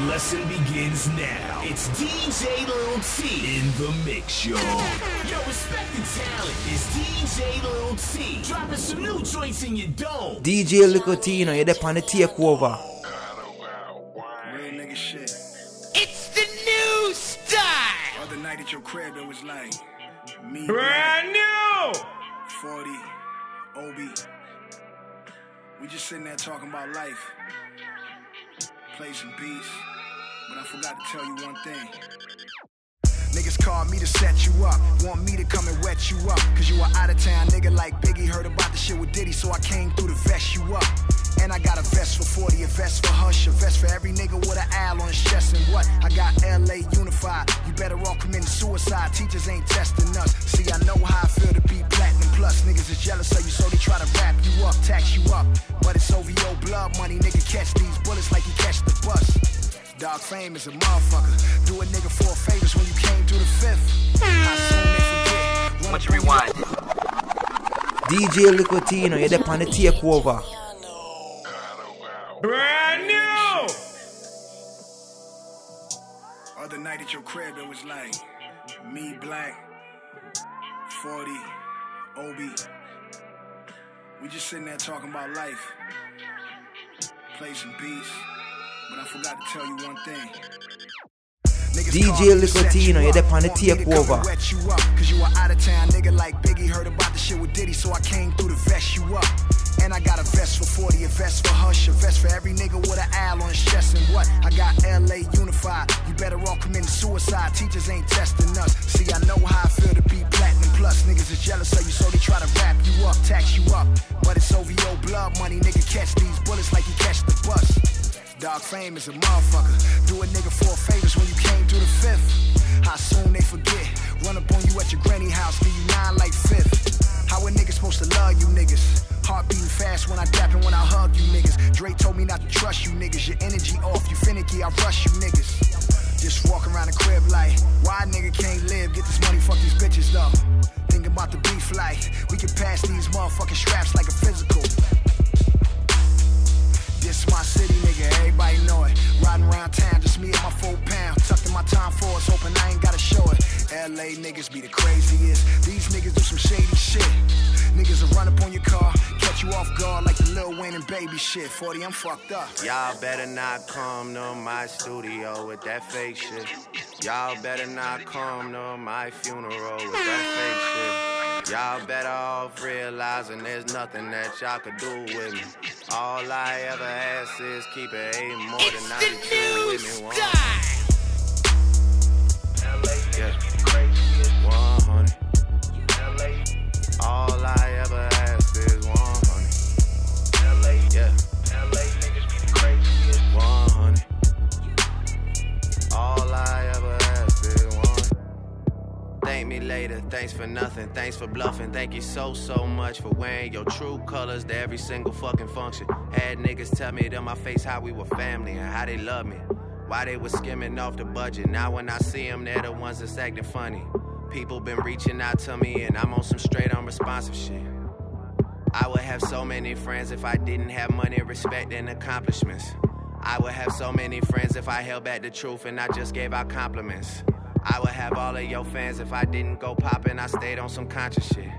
The lesson begins now. It's DJ Lil T in the mix show. Yo, respect the talent. It's DJ Lil T. Dropping some new joints in your dome. DJ Licotino, you're there on the takeover. Real nigga shit. It's the new style. Other night at your crib, it was like me, Brand new. 40, Obi. We just sitting there talking about life. Play some beats. But I forgot to tell you one thing. Niggas called me to set you up. Want me to come and wet you up. Cause you a out of town nigga like Biggie. Heard about the shit with Diddy, so I came through to vest you up. And I got a vest for 40, a vest for Hush, a vest for every nigga with an owl on his chest. And what? I got LA unified. You better off committing suicide. Teachers ain't testing us. See, I know how I feel to be platinum plus. Niggas is jealous of you, so they try to wrap you up, tax you up. But it's OVO blood money, nigga. Catch these bullets like you catch the bus. Dog fame is a motherfucker. Do a nigga four favors when you came through the fifth. How soon they forget? Once you rewind. DJ Licotino, you're there on the takeover. Brand new. Other night at your crib, it was like me, Black, 40, Obi. We just sitting there talking about life. Play some beats, but I forgot to tell you one thing. DJ call me to Licotino, you you're up. on the Want me to takeover. you up, Cause you a out of town nigga like Biggie. Heard about the shit with Diddy, so I came through to vest you up. And I got a vest for 40, a vest for Hush, a vest for every nigga with an owl on his chest. And what? I got LA unified. You better off committing suicide. Teachers ain't testing us. See, I know how I feel to be platinum plus. Niggas is jealous of you, so they try to wrap you up, tax you up. But it's OVO blood money, nigga. Catch these bullets like Dog fame is a motherfucker. Do a nigga four favors when you came through the fifth. How soon they forget? Run up on you at your granny house, give you nine like fifth. How a nigga supposed to love you niggas? Heart beating fast when I dap and when I hug you niggas. Dre told me not to trust you niggas. Your energy off, you finicky, I rush you niggas. Just walk around the crib like, why nigga can't live? Get this money, fuck these bitches though. Think about the beef like, we can pass these motherfucking straps like a physical. This my city, nigga, everybody know it. Riding around town, just me and my four pound. Tucked in my time for us, hoping I ain't gotta show it. LA niggas be the craziest. These niggas do some shady shit. Niggas will run up on your car, catch you off guard like the Lil Wayne and baby shit. 40, I'm fucked up. Y'all better not come to my studio with that fake shit. Y'all better not come to my funeral with that fake shit. Y'all better off realizing there's nothing that y'all could do with me. All I ever ask is keep it eight more than It's 92 the new with me. One, yeah. 100. All I Thank me later, thanks for nothing, thanks for bluffing. Thank you so, so much for wearing your true colors to every single fucking function. Had niggas tell me to my face how we were family and how they love me. Why they was skimming off the budget. Now when I see them, they're the ones that's acting funny. People been reaching out to me and I'm on some straight unresponsive shit. I would have so many friends if I didn't have money, respect, and accomplishments. I would have so many friends if I held back the truth and I just gave out compliments. I would have all of your fans if I didn't go poppin', I stayed on some conscious shit.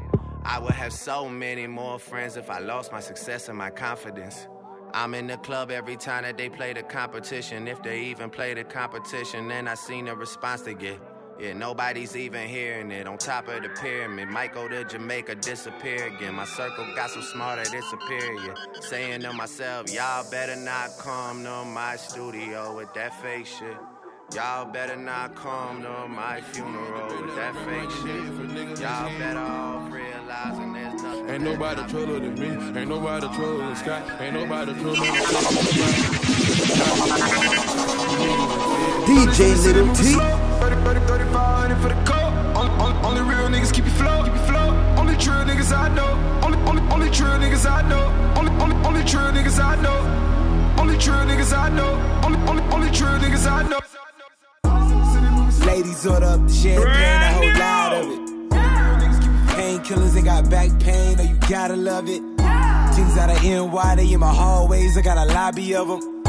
I would have so many more friends if I lost my success and my confidence. I'm in the club every time that they play the competition. If they even play the competition, then I seen the response they get. Yeah, nobody's even hearing it. On top of the pyramid, might go to Jamaica, disappear again. My circle got so smart that it's superior. Saying to myself, y'all better not come to my studio with that fake shit. Y'all better not come to my funeral with that fake shit. Y'all better off realizing there's nothing. Ain't nobody I'm- than me. Ain't nobody troller than Scott. Ain't nobody troller than DJ Little T. 30, 30, 3500 for the coat. Only, only, only real niggas keep you flow, keep you flow. Only true niggas I know. Only, only, only true niggas I know. Only, only, only true niggas I know. Only true niggas I know. Only, only, only true niggas I know. Ladies order up the champagne, a whole lot of it. Painkillers ain't got back pain, oh you gotta love it. Things out of NY, they in my hallways, I got a lobby of them.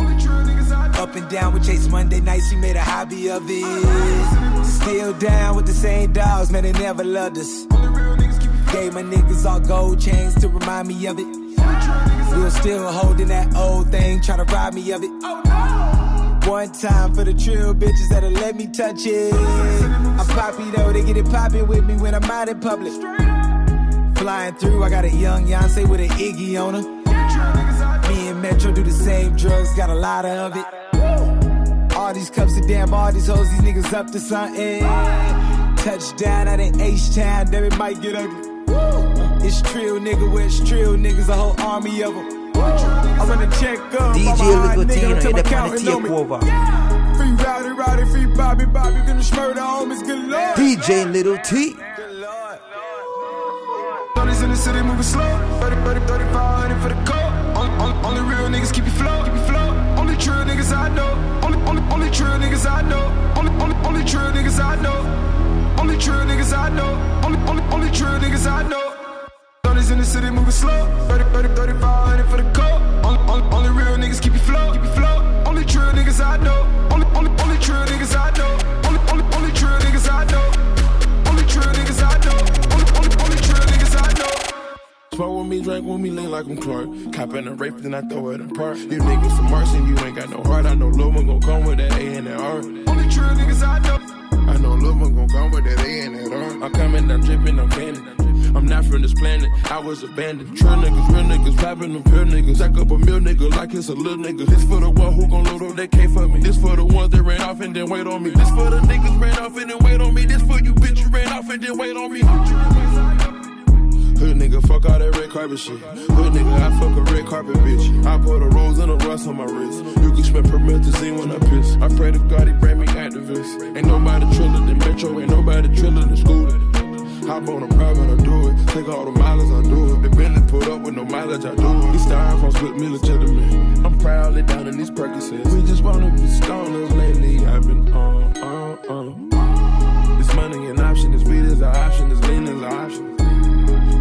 Up and down with Chase Monday nights, he made a hobby of it. Still down with the same dogs, man, they never loved us. Gave my niggas all gold chains to remind me of it. We're still holding that old thing, trying to rob me of it. One time for the trill bitches that'll let me touch it. I'm poppy though, they get it poppin' with me when I'm out in public. Flying through, I got a young Yonsei with an Iggy on her. Me and Metro do the same drugs, got a lot of it. All these cups of damn, all these hoes, these niggas up to something. Touchdown out in H-Town, then it might get ugly. It's trill nigga, it's trill niggas, a whole army of them. I wanna check up. DJ nigga, you're the on me. takeover. Free Rowdy, Rowdy, free Bobby, Bobby, gonna smurder homies, good lord. DJ Little T. Thirties in the city moving slow. 30, 30, 3500 for the coat. Only, only, only real niggas keep you flow, keep you flow. Only true niggas I know. Only, only, only true niggas I know. Only, only, only true niggas I know. Only true niggas I know. Only, only, only true niggas I know. In the city moving slow. 30, 30, 3500 for the coat. Only, only, only real niggas keep you flow, keep you flow. Only true niggas I know. Only, only, only true niggas I know. Only, only, only true niggas I know. Only true niggas I know. Only, only, only true niggas I know. Smoke with me, drink with me, lean like I'm Clark. Cop in a rape, then I throw it in park. You niggas some marks and you ain't got no heart. I know Lil' one gon' come with that A and that R. Only true niggas I know. I know Lil' one gon' come with that A and that R. I'm coming, I'm dripping, I'm candy. I'm not from this planet, I was abandoned. True niggas, real niggas, popping them pure niggas. Stack up a mill nigga like it's a little nigga. This for the one who gon' load up that K for me. This for the ones that ran off and then wait on me. This for the niggas ran off and then wait on me. This for you bitches ran off and then wait on me. Hood nigga, fuck all that red carpet shit. Hood nigga, I fuck a red carpet bitch. I put a rose and a rust on my wrist. You can smell promethazine when I piss. I pray to God he bring me activists. Ain't nobody triller than Metro, ain't nobody triller than Scooter. Hop on a private, I do it. Take all the mileage, I do it. The Bentley put up with no mileage, I do it. These styrofoams with me legitimate. I'm proudly down in these Percocets. We just wanna be stoners lately. I've been on, on, on. This money an option, this weed is an option, this lean is an option.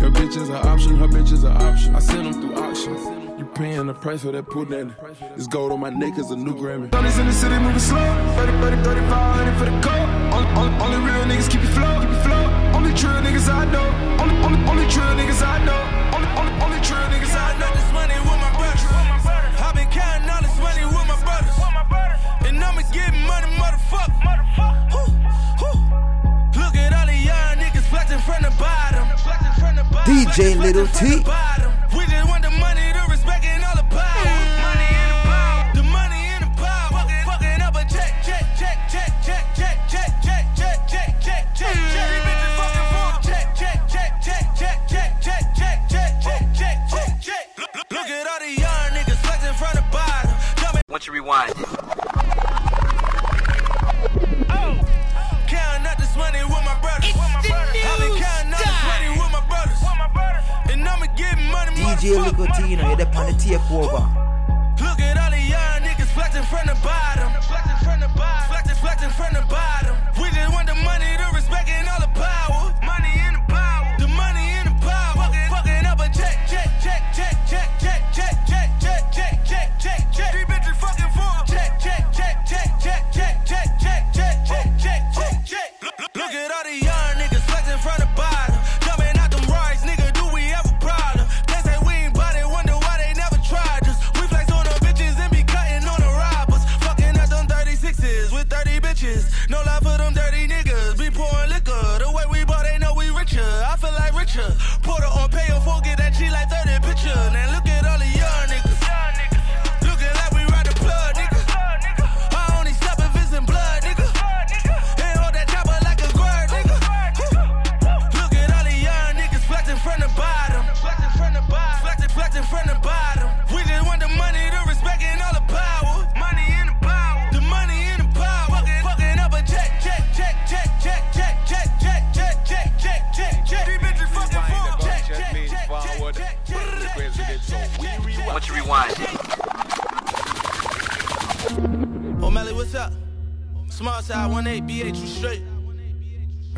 Your bitch is an option, her bitch is an option. I send them through auction. You paying the price for that nanny. This gold on my neck is a new Grammy. Thirties in the city moving slow. 30, 30, 3500 for the coat. Only, only, only real niggas keep flow, keep you flow. Only true niggas I know. Only, only, only true niggas I know. Only, only, only true niggas I know. this money with my brothers. I've been counting all this money with my brothers. And I'ma get money, motherfucker. Look at all the young niggas flexing from the bottom. DJ Little T.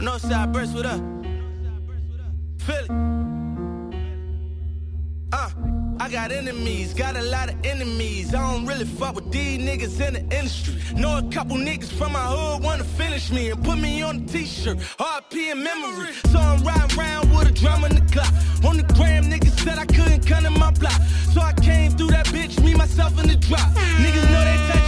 North side, burst with up. Philly. Uh, I got enemies, got a lot of enemies. I don't really fuck with these niggas in the industry. Know a couple niggas from my hood wanna finish me and put me on a t-shirt. RP in memory. So I'm riding around with a drum in the clock. On the gram, niggas said I couldn't come in my block. So I came through that bitch, me, myself, in the drop. Niggas know they them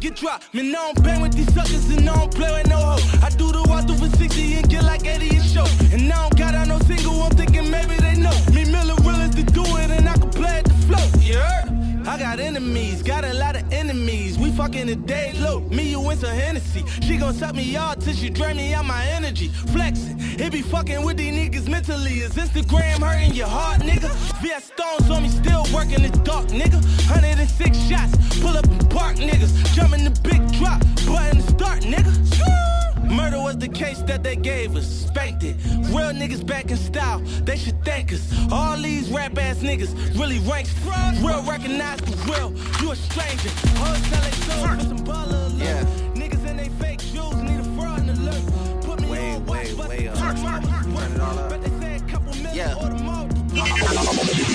get dropped. Man, I don't bang with these suckers and I don't play with no hoe. I do the walk through for 60 and get like 80 a show. And I don't got out no single, I'm thinking maybe they know. Me, Miller willing to do it and I can play at the flow. Yeah. I got enemies, got a lot of enemies. Fucking day low, me, you, some Hennessy. She gon' suck me out till she drain me out my energy. Flexing, it be fucking with these niggas mentally. Is Instagram hurting your heart, nigga? VS Stones on me, still working the dark, nigga. 106 shots, pull up and park, niggas. Jump in the big drop, button to start, nigga. Murder was the case that they gave us, spanked it. Real niggas back in style, they should thank us. All these rap ass niggas really ranks. Real recognize the real, you a stranger. Hotel they sold for some baller alert. Yeah. Niggas in they fake shoes need a fraud alert. Put me Way, on way, but way up. turn my Turn it all up. Bet they say a couple million Yeah. or the more.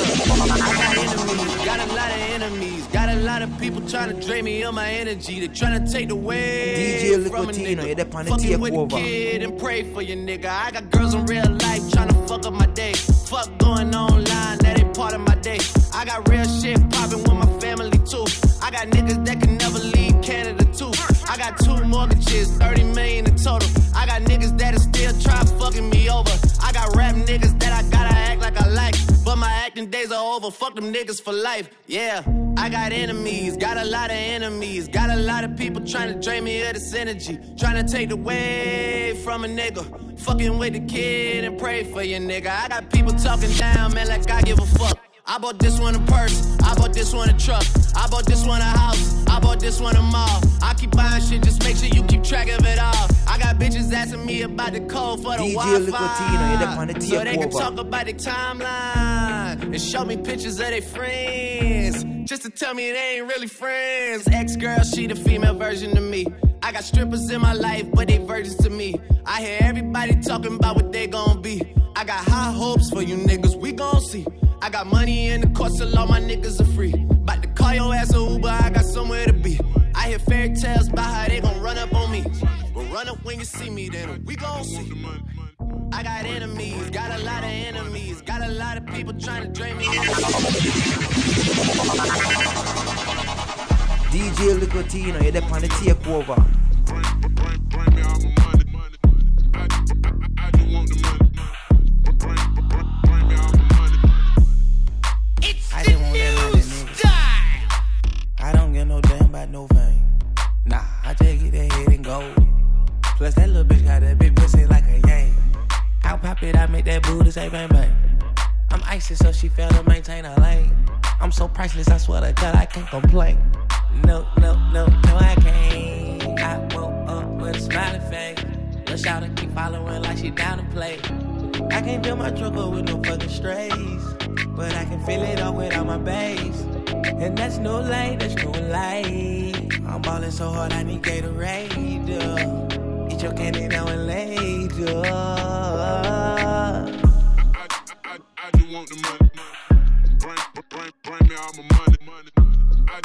I got a lot of enemies, got a lot of people trying to drain me of my energy. They trying to take away DJ from a Licotino, nigga. the pan- Fucking with the takeover. kid and pray for your nigga. I got girls in real life trying to fuck up my day. Fuck going online, that ain't part of my day. I got real shit popping with my family too. I got niggas that can never leave Canada. I got two mortgages, 30 million in total. I got niggas that are still trying fucking me over. I got rap niggas that I gotta act like I like. But my acting days are over. Fuck them niggas for life. Yeah, I got enemies, got a lot of enemies. Got a lot of people trying to drain me of this energy. Trying to take away from a nigga. Fucking with the kid and pray for your nigga. I got people talking down, man, like I give a fuck. I bought this one a purse, I bought this one a truck, I bought this one a house, I bought this one a mall. I keep buying shit, just make sure you keep track of it all. I got bitches asking me about the code for the DJ Wi-Fi, Licotino, you're the pan- so they can talk about the timeline and show me pictures of their friends, just to tell me they ain't really friends. Ex girl, she the female version of me. I got strippers in my life, but they virgins to me. I hear everybody talking about what they gon' be. I got high hopes for you niggas, we gon' see. I got money in the court, so all my niggas are free. About to call your ass a Uber, I got somewhere to be. I hear fairy tales about how they gon' run up on me. But run up when you see me, then we gon' see. I got enemies, got a lot of enemies, got a lot of people trying to drain me. DJ Licotino, you're the pan the takeover. Bring me all my money. I, I, I just want the money. Bring, bring me all my money. It's I the didn't want that money, nigga. I don't get no damn about no fame. Nah, I just get that head and go. Plus that little bitch got that big pussy like. Out pop it, I make that booty say bang bang. I'm icy, so she fail to maintain her lane. I'm so priceless, I swear to God, I can't complain. No, no, no, no, I can't. I woke up with a smiling face. Lil' shout keep following like she down to play. I can't fill my up with no fucking strays. But I can fill it up with all my bass. And that's no light, that's no light. I'm ballin' so hard, I need Gatorade. Uh. Later. I, just want the money. Bring, me all my money. I,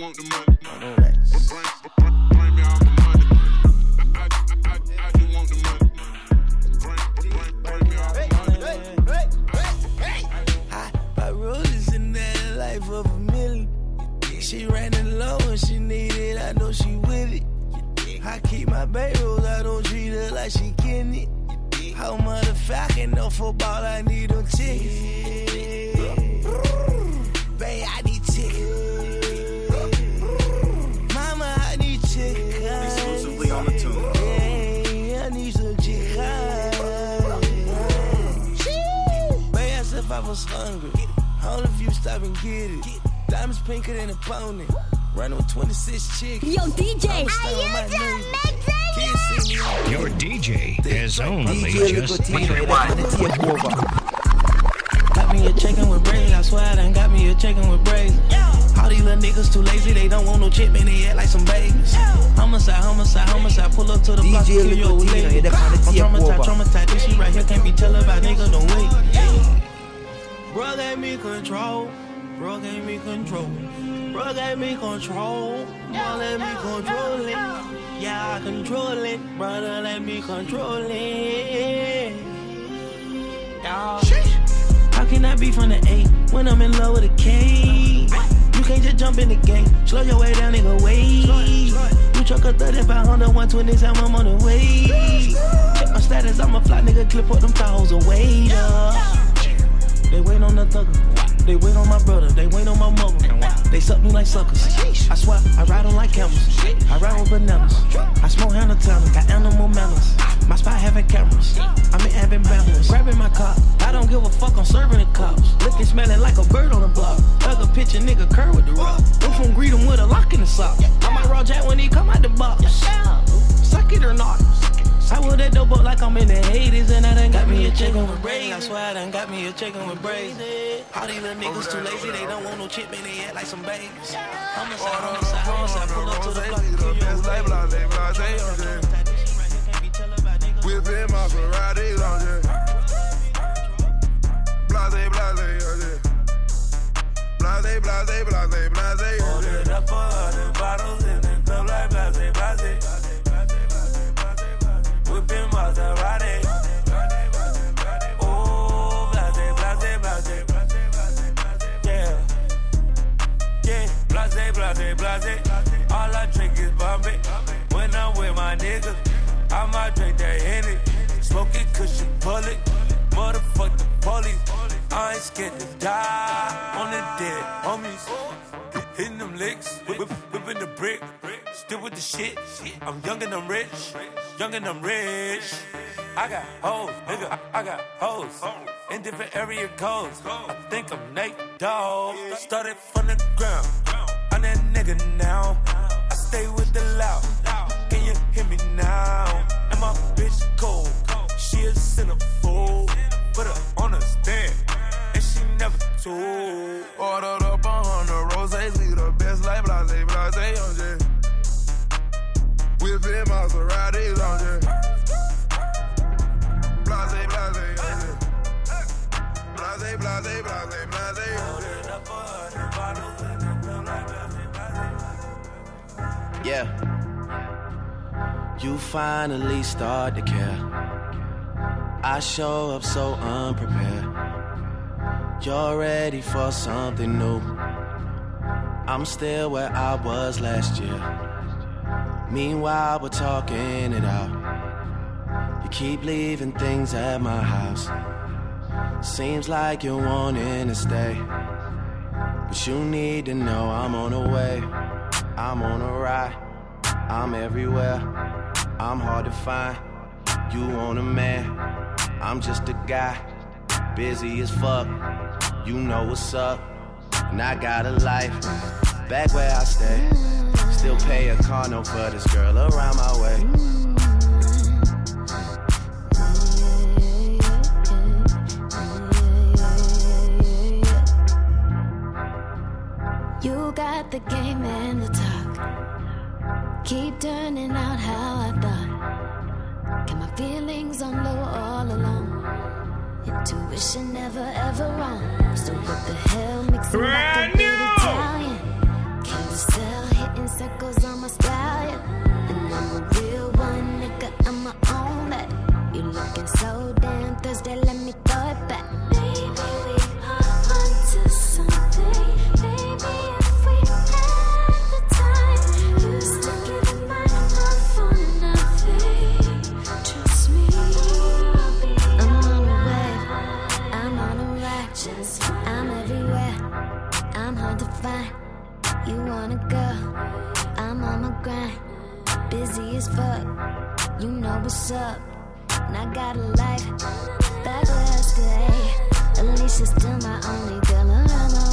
want the money. Bring, me all my money. I, in that life of a million. She ran low and she needed, I know she with it. I keep my bay I don't treat her like she getting it. How motherfucking no football, I need them tickets. Bay, I need tickets. Mama, I need. Exclusively on the tune. Yeah, I need some chicken. Bay, as if I was hungry. You stop and get it. Diamonds pinker than a pony. Running with 26 chicks. Yo, DJ. I'm still on my neighbor. Kids see me on Your DJ has only just Licotino, you're the pan the takeover. Got me a chicken with braids. I swear I done got me a chicken with braids. All these little niggas too lazy. They don't want no chip and they act like some babies. Homicide, homicide, homicide. Pull up to the block DJ and kill your old Licotino, lady. you're the pan the I'm traumatized, takeover. traumatized. This shit right here can't be televised, nigga. No way. Bro gave me control. Bro gave me control. Bro gave me control. Bro let me control it. Yeah, I control it. Brother let me control it. Yeah. How can I be from the A when I'm in love with a K? You can't just jump in the game. Slow your way down, nigga, wait. You truck a 35 Honda 127, I'm on the way. Check my status, I'm a fly nigga, clip up them towels away. Yeah. They wait on the thugger. They wait on my brother. They wait on my mother. They suck me like suckers. I swear, I ride them like camels. I ride with bananas. I smoke Hannah Tanner. Got animal manners. My spot having cameras. I'm in having balance. Grabbing my cop. I don't give a fuck. I'm serving the cops. Looking, smelling like a bird on the block. Thugger picture nigga curve with the rock. I'm from greet him with a lock in the sock. I might raw jack when he come out the box. Suck it or not. I would that dope up like I'm in the 80s and I done got me a chicken with braids. I swear I done got me a chicken with braids. All these little niggas too lazy, they don't want no chip and they act like some babies. Homicide, homicide, homicide, pull up to the block and kill your Blase, blase, blase, on jet. Whipping Maserati on jet. Blase, jet. Blase, blase, blase, blase, jet. Ordered up a hundred bottles Maserati. Oh, blase, blase, blase. Yeah. Yeah, blase, blase, blase. All I drink is Bombay. When I'm with my niggas, I might drink that Henny. Smoking cushion bullet. Motherfuck the police. I ain't scared to die on the dead homies. Hitting them licks, whip, whip, whipping the brick. Still with the shit. I'm young and I'm rich. Young and I'm rich. I got hoes, nigga. I, got hoes. In different area codes. I think I'm Nate Dogg. Started from the ground. I'm that nigga now. I stay with the loud. Can you hear me now? And my bitch cold. She a centerfold. Put her on a stand. And she never told. Ordered up a hundred roses, the best like blase, blase, on. Whipping Maserati on jet. Blase, blase. Yeah. You finally start to care. I show up so unprepared. You're ready for something new. I'm still where I was last year. Meanwhile, we're talking it out. You keep leaving things at my house. Seems like you're wanting to stay. But you need to know I'm on the way. I'm on a ride. I'm everywhere. I'm hard to find. You want a man. I'm just a guy. Busy as fuck. You know what's up. And I got a life. Back where I stay. Still pay a car note for this girl around my way. You got the game and the talk. Keep turning out how I thought. Kept my feelings on low all along. Intuition never ever wrong. So what the hell makes me like a Brand good new! Italian? Carousel hitting circles on my stallion. And I'm a real one, nigga. I'ma own that. You looking so damn thirsty, let me throw it back. Baby, we are onto something. Baby, Find. You wanna go? I'm on my grind, busy as fuck. You know what's up, and I got a life where I stay. Alicia's still my only girl around my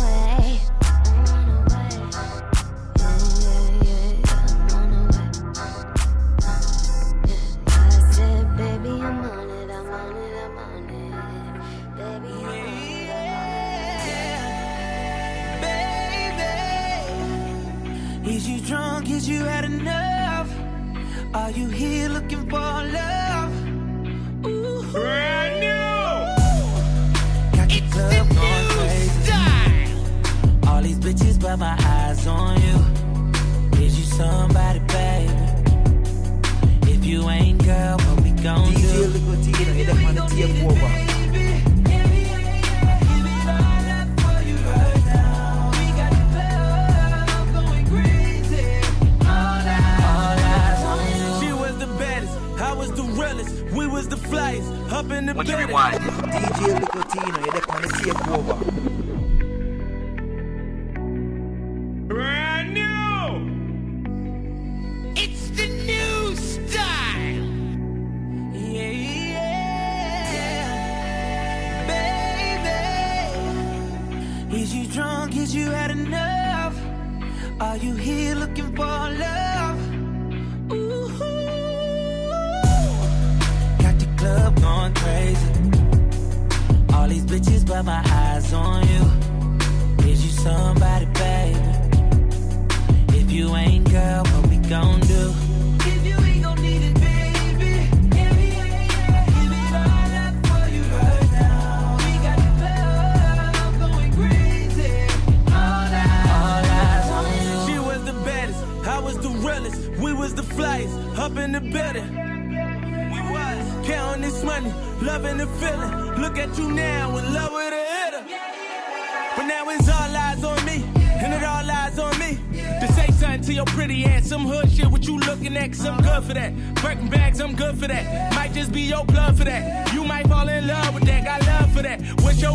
you had enough? Are you here looking for love? Ooh. Brand new! Got it's club the going. Style. All these bitches, but my eyes on you. Is you somebody, baby? If you ain't, girl, what we gon' do? DJ Liquid was the flyest, up in the What you building. DJ Licotino, you're the man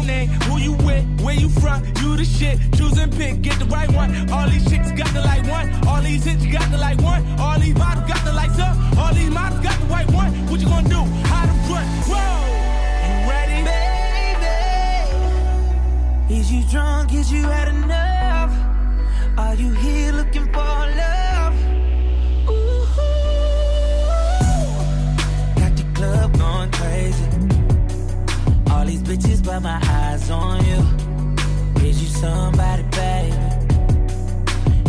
name? Who you with? Where you from? You the shit. Choose and pick, get the right one. All these chicks got the like one. All these hits got the like one. All these bottles got the like some. All these models got the white one. What you gonna do? How to run? Whoa! You ready? Baby, is you drunk? Is you had enough? Are you here looking for love? Ooh, got the club going crazy. All these bitches, but my eyes on you. Is you somebody, baby?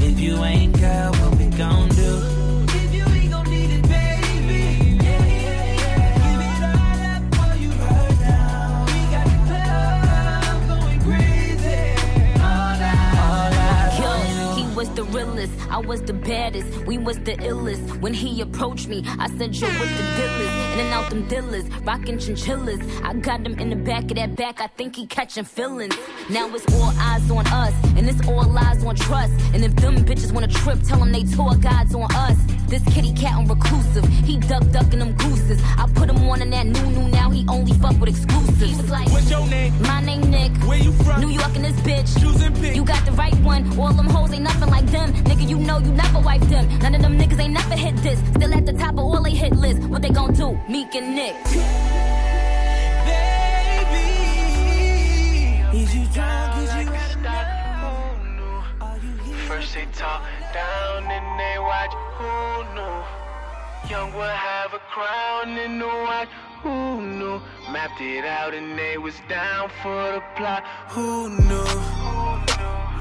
If you ain't girl, what we gon' do? Realest, I was the baddest, we was the illest. When he approached me, I said, Yo, with the dealers, in and out them dealers, rockin' chinchillas. I got him in the back of that back, I think he catching feelings. Now it's all eyes on us, and it's all lies on trust. And if them bitches wanna trip, tell them they tour God's on us. This kitty cat on reclusive, he duck ducking them gooses. I put him on in that new new, now he only fuck with exclusives. He like, What's your name? My name Nick. Where you from? New York and this bitch. Choose and pick. You got the right one. All them hoes ain't nothing like them. Nigga, you know you never wiped them. None of them niggas ain't never hit this. Still at the top of all they hit list. What they gon' do? Meek and Nick. Baby, is you drunk? First they talk down, then they watch. Who knew? Young would have a crown in the watch. Who knew? Mapped it out and they was down for the plot. Who knew?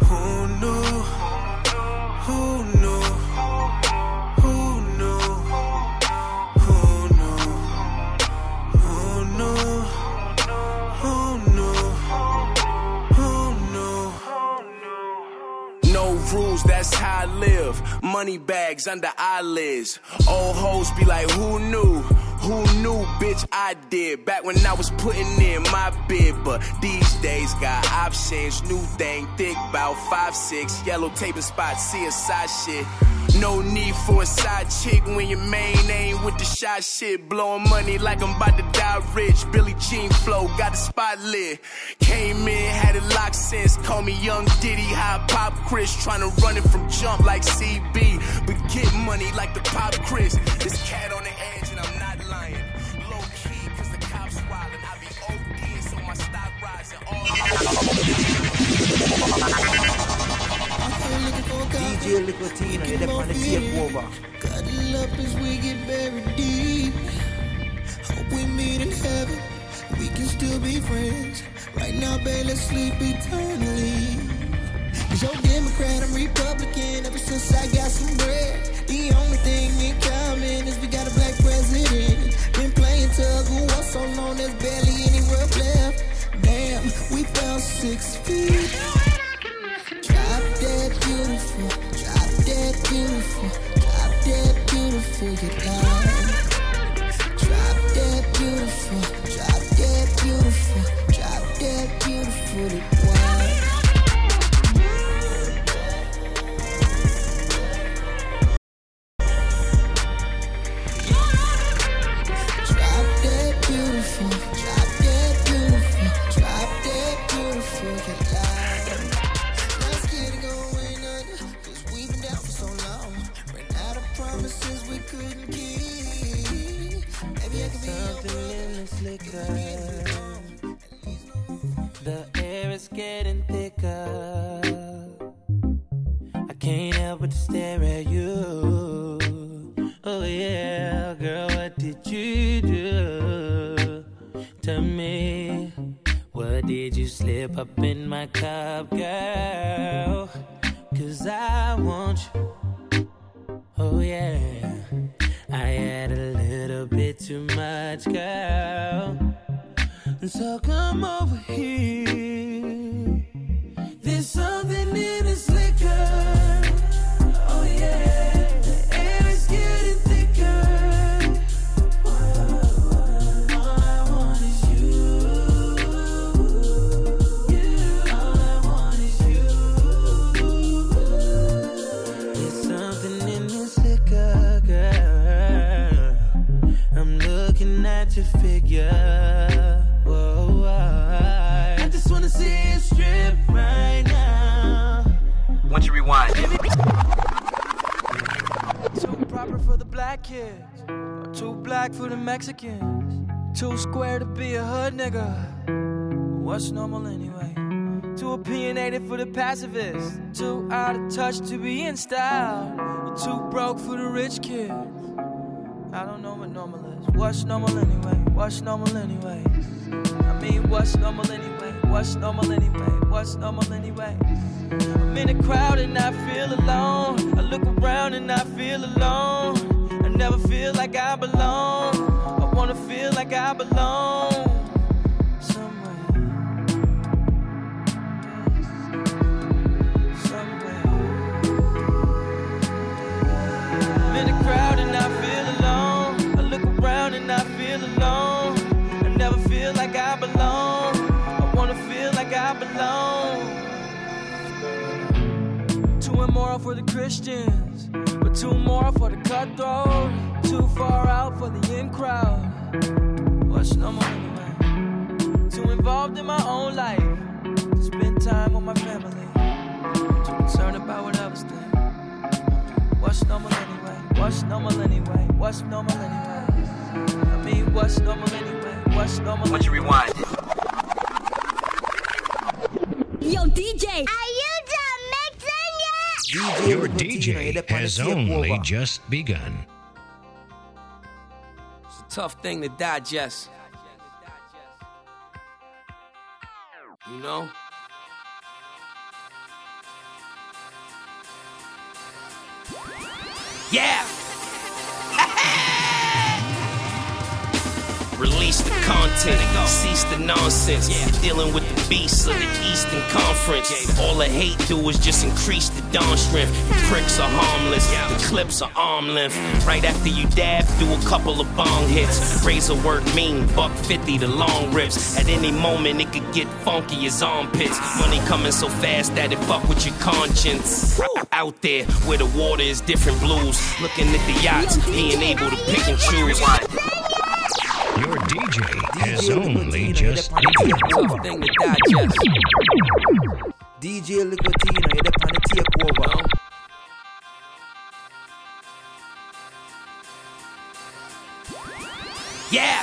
Who knew? Who knew? Who how I live. Money bags under eyelids. Old hoes be like, who knew? Who knew, bitch, I did. Back when I was putting in my bid. But these days got options. New thing, thick, bout five, six. Yellow taping spot, see a side shit. No need for a side chick when your main aim with the shot shit. Blowing money like I'm about to die rich. Billy Jean flow, got the spot lit. Came in, had it locked since. Call me Young Diddy, high pop Chris. Trying to run it from jump like CB. But get money like the pop Chris. This cat on the edge and I'm not lying. Low key, cause the cops wildin'. I be ODing, so my stock rising. DJ Licotino, you're the man to take over. Cuddle up as we get buried deep. Hope we meet in heaven. We can still be friends. Right now, babe, let's sleep eternally. Cause you're Democrat, I'm Republican. Ever since I got some bread, the only thing in common is we got a black president. Been playing tug war so long, there's barely any left. Damn, we fell six feet that beautiful, drop that beautiful, drop that beautiful, you die. Drop that beautiful, drop that beautiful, drop that beautiful, you die. Something in this liquor. The air is getting thicker. I can't help but to stare at you. Oh yeah, girl, what did you do? Tell me, what did you slip up in my cup, girl? Cause I want you. Oh yeah, So come over here. Black for the Mexicans. Too square to be a hood nigga. What's normal anyway? Too opinionated for the pacifists. Too out of touch to be in style. Or too broke for the rich kids. I don't know what normal is. What's normal anyway? What's normal anyway? I mean, what's normal anyway? What's normal anyway? What's normal anyway? I'm in a crowd and I feel alone. I look around and I feel alone. I never feel like I belong. I wanna feel like I belong. Somewhere. Somewhere. I'm in a crowd and I feel alone. I look around and I feel alone. I never feel like I belong. I wanna feel like I belong. For the Christians, but too moral for the cutthroat. Too far out for the in crowd. What's normal anyway? Too involved in my own life to spend time with my family. Too concerned about what others think. What's normal anyway? What's normal anyway? What's normal anyway? I mean, what's normal anyway? What's normal? once you rewind, Yo, DJ. Are Your DJ has only just begun. It's a tough thing to digest. You know? Yeah. Release the content, cease the nonsense. Yeah. Dealing with the beasts of the Eastern Conference. All the hate do is just increase the dawn strength. You pricks are harmless, the clips are arm length. Right after you dab, do a couple of bong hits. Razor work mean, buck 50 the long rips. At any moment, it could get funky as armpits. Money coming so fast that it fuck with your conscience. Out there where the water is different blues. Looking at the yachts, being able to pick and choose. DJ has only just. Tough thing to digest. DJ Licotino, you're the on the takeover. Yeah.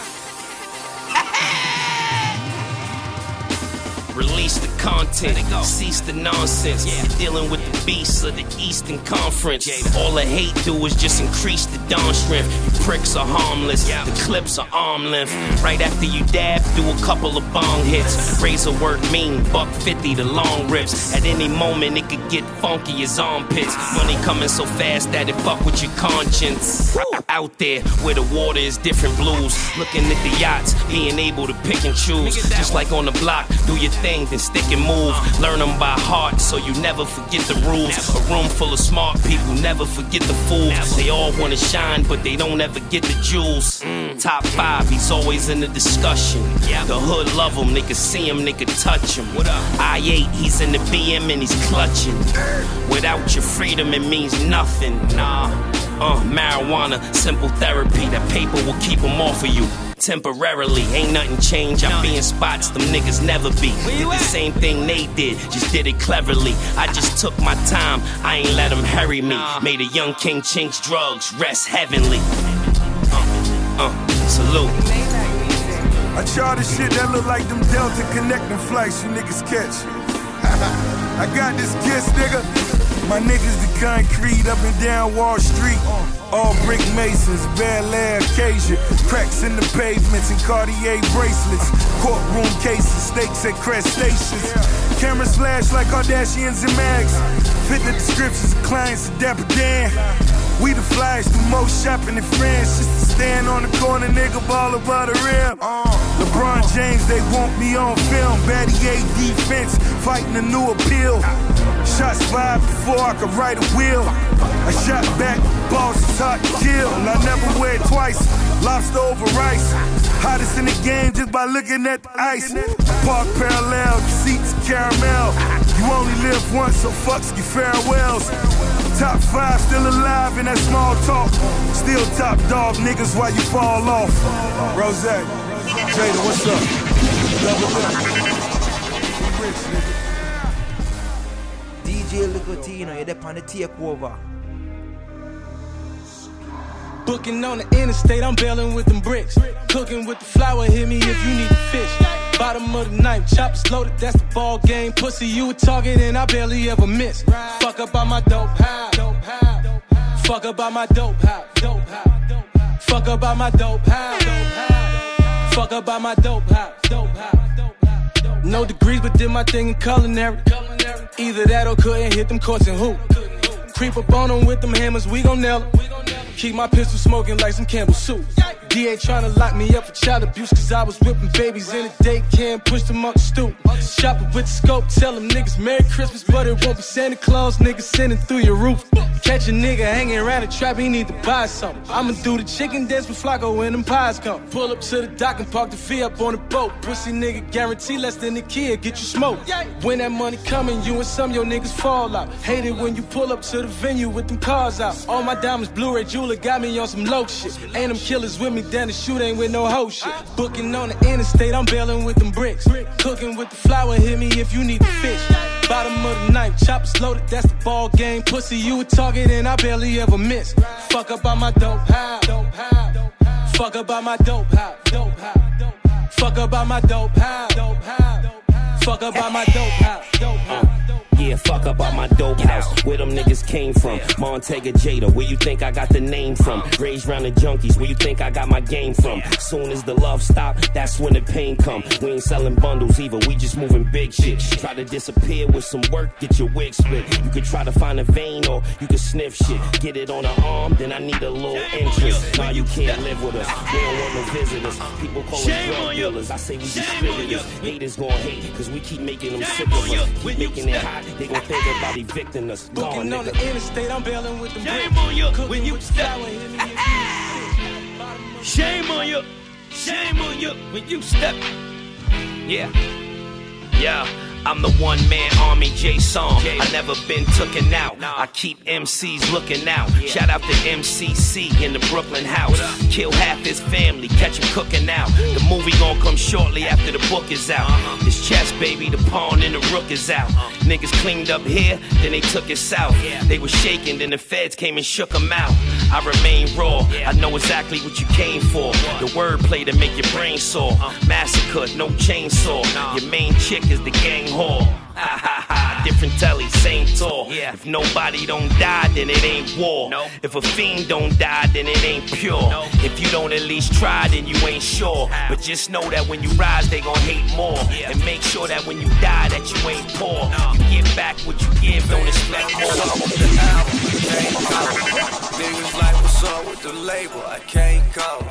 Release the content, cease the nonsense. yeah Dealing with the beasts of the Eastern Conference. All the hate do is just increase the dawn strength. You pricks are harmless, Yeah. the clips are arm length. Right after you dab, do a couple of bong hits. Razor work mean, buck 50 the long rips. At any moment, it could get funky as armpits. Money coming so fast that it fuck with your conscience. Out there where the water is different blues. Looking at the yachts, being able to pick and choose. Just like on the block, do your thing, then stick make move. Learn them by heart so you never forget the rules. A room full of smart people, never forget the fools. They all wanna shine, but they don't ever get the jewels. Top five, he's always in the discussion. The hood love him, they can see him, they can touch him. I 8, he's in the BM and he's clutching. Without your freedom, it means nothing. Nah. Uh, marijuana, simple therapy. That paper will keep them off of you. Temporarily, ain't nothing changed. I be in spots them niggas never be. Did the same thing they did, just did it cleverly. I just took my time, I ain't let them hurry me. Made a young king chinks drugs, rest heavenly. Uh, uh, salute. I charter shit that look like them Delta connecting flights you niggas catch. I got this kiss, nigga. My niggas the concrete up and down Wall Street. All brick masons, Bel Air occasion. Cracks in the pavements and Cartier bracelets. Courtroom cases, stakes at crest stations. Cameras flash like Kardashians and mags. Fit the descriptions of clients of Dapper Dan. We the flies do most shopping in France just to stand on the corner, nigga, ball above the rim. Uh, LeBron James, they want me on film. Battier defense, fighting a new appeal. Shots fired before I could write a will. I shot back, boss hot to kill. I never wear it twice. Lobster over rice. Hottest in the game just by looking at the ice. Park parallel, the seats caramel. You only live once, so fucks get farewells. Top five still alive in that small talk. Still top dog niggas while you fall off. Rose, Jada, what's up? Double DJ Licotino, you're there on the. Booking on the interstate, I'm bailing with them bricks. Cooking with the flour, hit me if you need the fish. Bottom of the knife, choppers loaded, that's the ball game. Pussy, you a target, and I barely ever miss. Fuck up on my dope house. Fuck up on my dope house. Fuck up on my dope house. Fuck up on my dope house. No degrees, but did my thing in culinary. Either that or couldn't hit them courts and hoop. Creep up on them with them hammers, we gon' nail 'em. Keep my pistol smoking like some Campbell soup. DA tryna lock me up for child abuse, cause I was whipping babies in a daycare, pushed them up the stoop. Shopping with the scope, tell them niggas Merry Christmas, but it won't be Santa Claus, niggas sending through your roof. Catch a nigga hanging around the trap, he need to buy something. I'ma do the chicken dance with Flacco when them pies come. Pull up to the dock and park the fee up on the boat. Pussy nigga guarantee less than a kid, get you smoked. When that money coming, you and some your niggas fall out. Hate it when you pull up to the venue with them cars out. All my diamonds, Blu-ray jeweler got me on some low shit. Ain't them killers with me, then the shoot ain't with no hoe shit. Booking on the interstate, I'm bailing with them bricks. Cooking with the flour, hit me if you need the fish. Bottom of the knife, choppers loaded, that's the ball game. Pussy, you a target, and I barely ever miss. Fuck up on my dope house. Fuck up on my dope house. Fuck up on my dope house. Fuck up on my dope house. Yeah, fuck up on my dope house. Where them niggas came from? Montega Jada, where you think I got the name from? Raised round the junkies, where you think I got my game from? Soon as the love stop, that's when the pain come. We ain't selling bundles either, we just moving big shit. Try to disappear with some work, get your wig split. You could try to find a vein or you could sniff shit. Get it on the arm, then I need a little interest. Nah, you can't live with us. We don't want no visitors. People call us drug dealers. I say we just. Haters gon' hate, cause we keep making them sick of us. Keep making it hot, they gon' think about evicting us. Gone, Booking on nigga. the interstate, I'm bailing with them Shame on you Cooking when you step. flour, hit me if you need the fish. Shame on you. Shame on you when you step. Yeah. Yeah. I'm the one man army, J Song. I never been tooken out. I keep MCs looking out. Shout out to MCC in the Brooklyn house. Kill half his family, catch him cooking out. The movie gonna come shortly after the book is out. This chess baby, the pawn and the rook is out. Niggas cleaned up here, then they took it south. They were shaking, then the feds came and shook them out. I remain raw, I know exactly what you came for. The wordplay to make your brain sore. Massacre, no chainsaw. Your main chick is the gang whore. Ha ha ha, different telly, same tour. If nobody don't die, then it ain't war. If a fiend don't die, then it ain't pure. If you don't at least try, then you ain't sure. But just know that when you rise, they gon' hate more. And make sure that when you die, that you ain't poor. You give back what you give, don't expect more. Niggas like, what's up with the label? I can't come.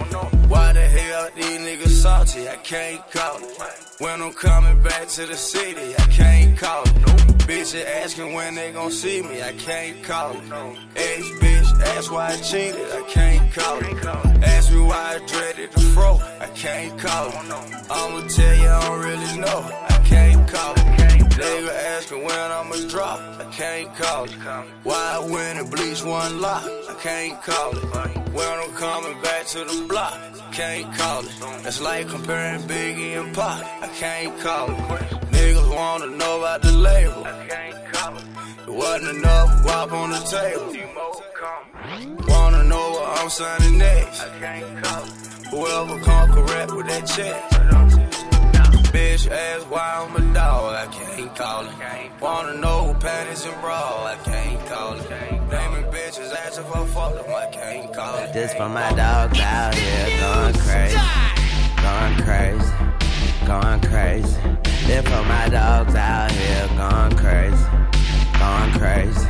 Why the hell these niggas salty? I can't call it. When I'm coming back to the city, I can't call it. Bitches asking when they gon' see me, I can't call it. Ex bitch, ask why I cheated, I can't call it. Ask me why I dreaded the fro, I can't call it. I'ma tell you I don't really know, I can't call it. Nigga asking when I'ma drop, I can't call it. Why I went and bleach one lock, I can't call it. When I'm coming back to the block, I can't call it. It's like comparing Biggie and Pac, I can't call it. Niggas wanna know about the label. I can't call it It wasn't enough guap on the table. Wanna know what I'm signing next. I can't call it. Whoever come correct with that check. Bitch ask why I'm a dog, I can't call it. Wanna know who panties and bra, I can't call it. Naming bitches asking for fuck them, I can't call it. This for my dogs out here going crazy, going crazy, going crazy. This for my dogs out here going crazy, going crazy,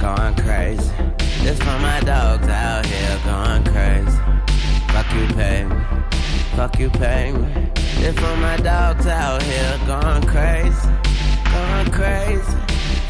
going crazy. This for my dogs out here going crazy. Fuck you, pay me. Fuck you, pay me. This for my dogs out here going crazy, going crazy.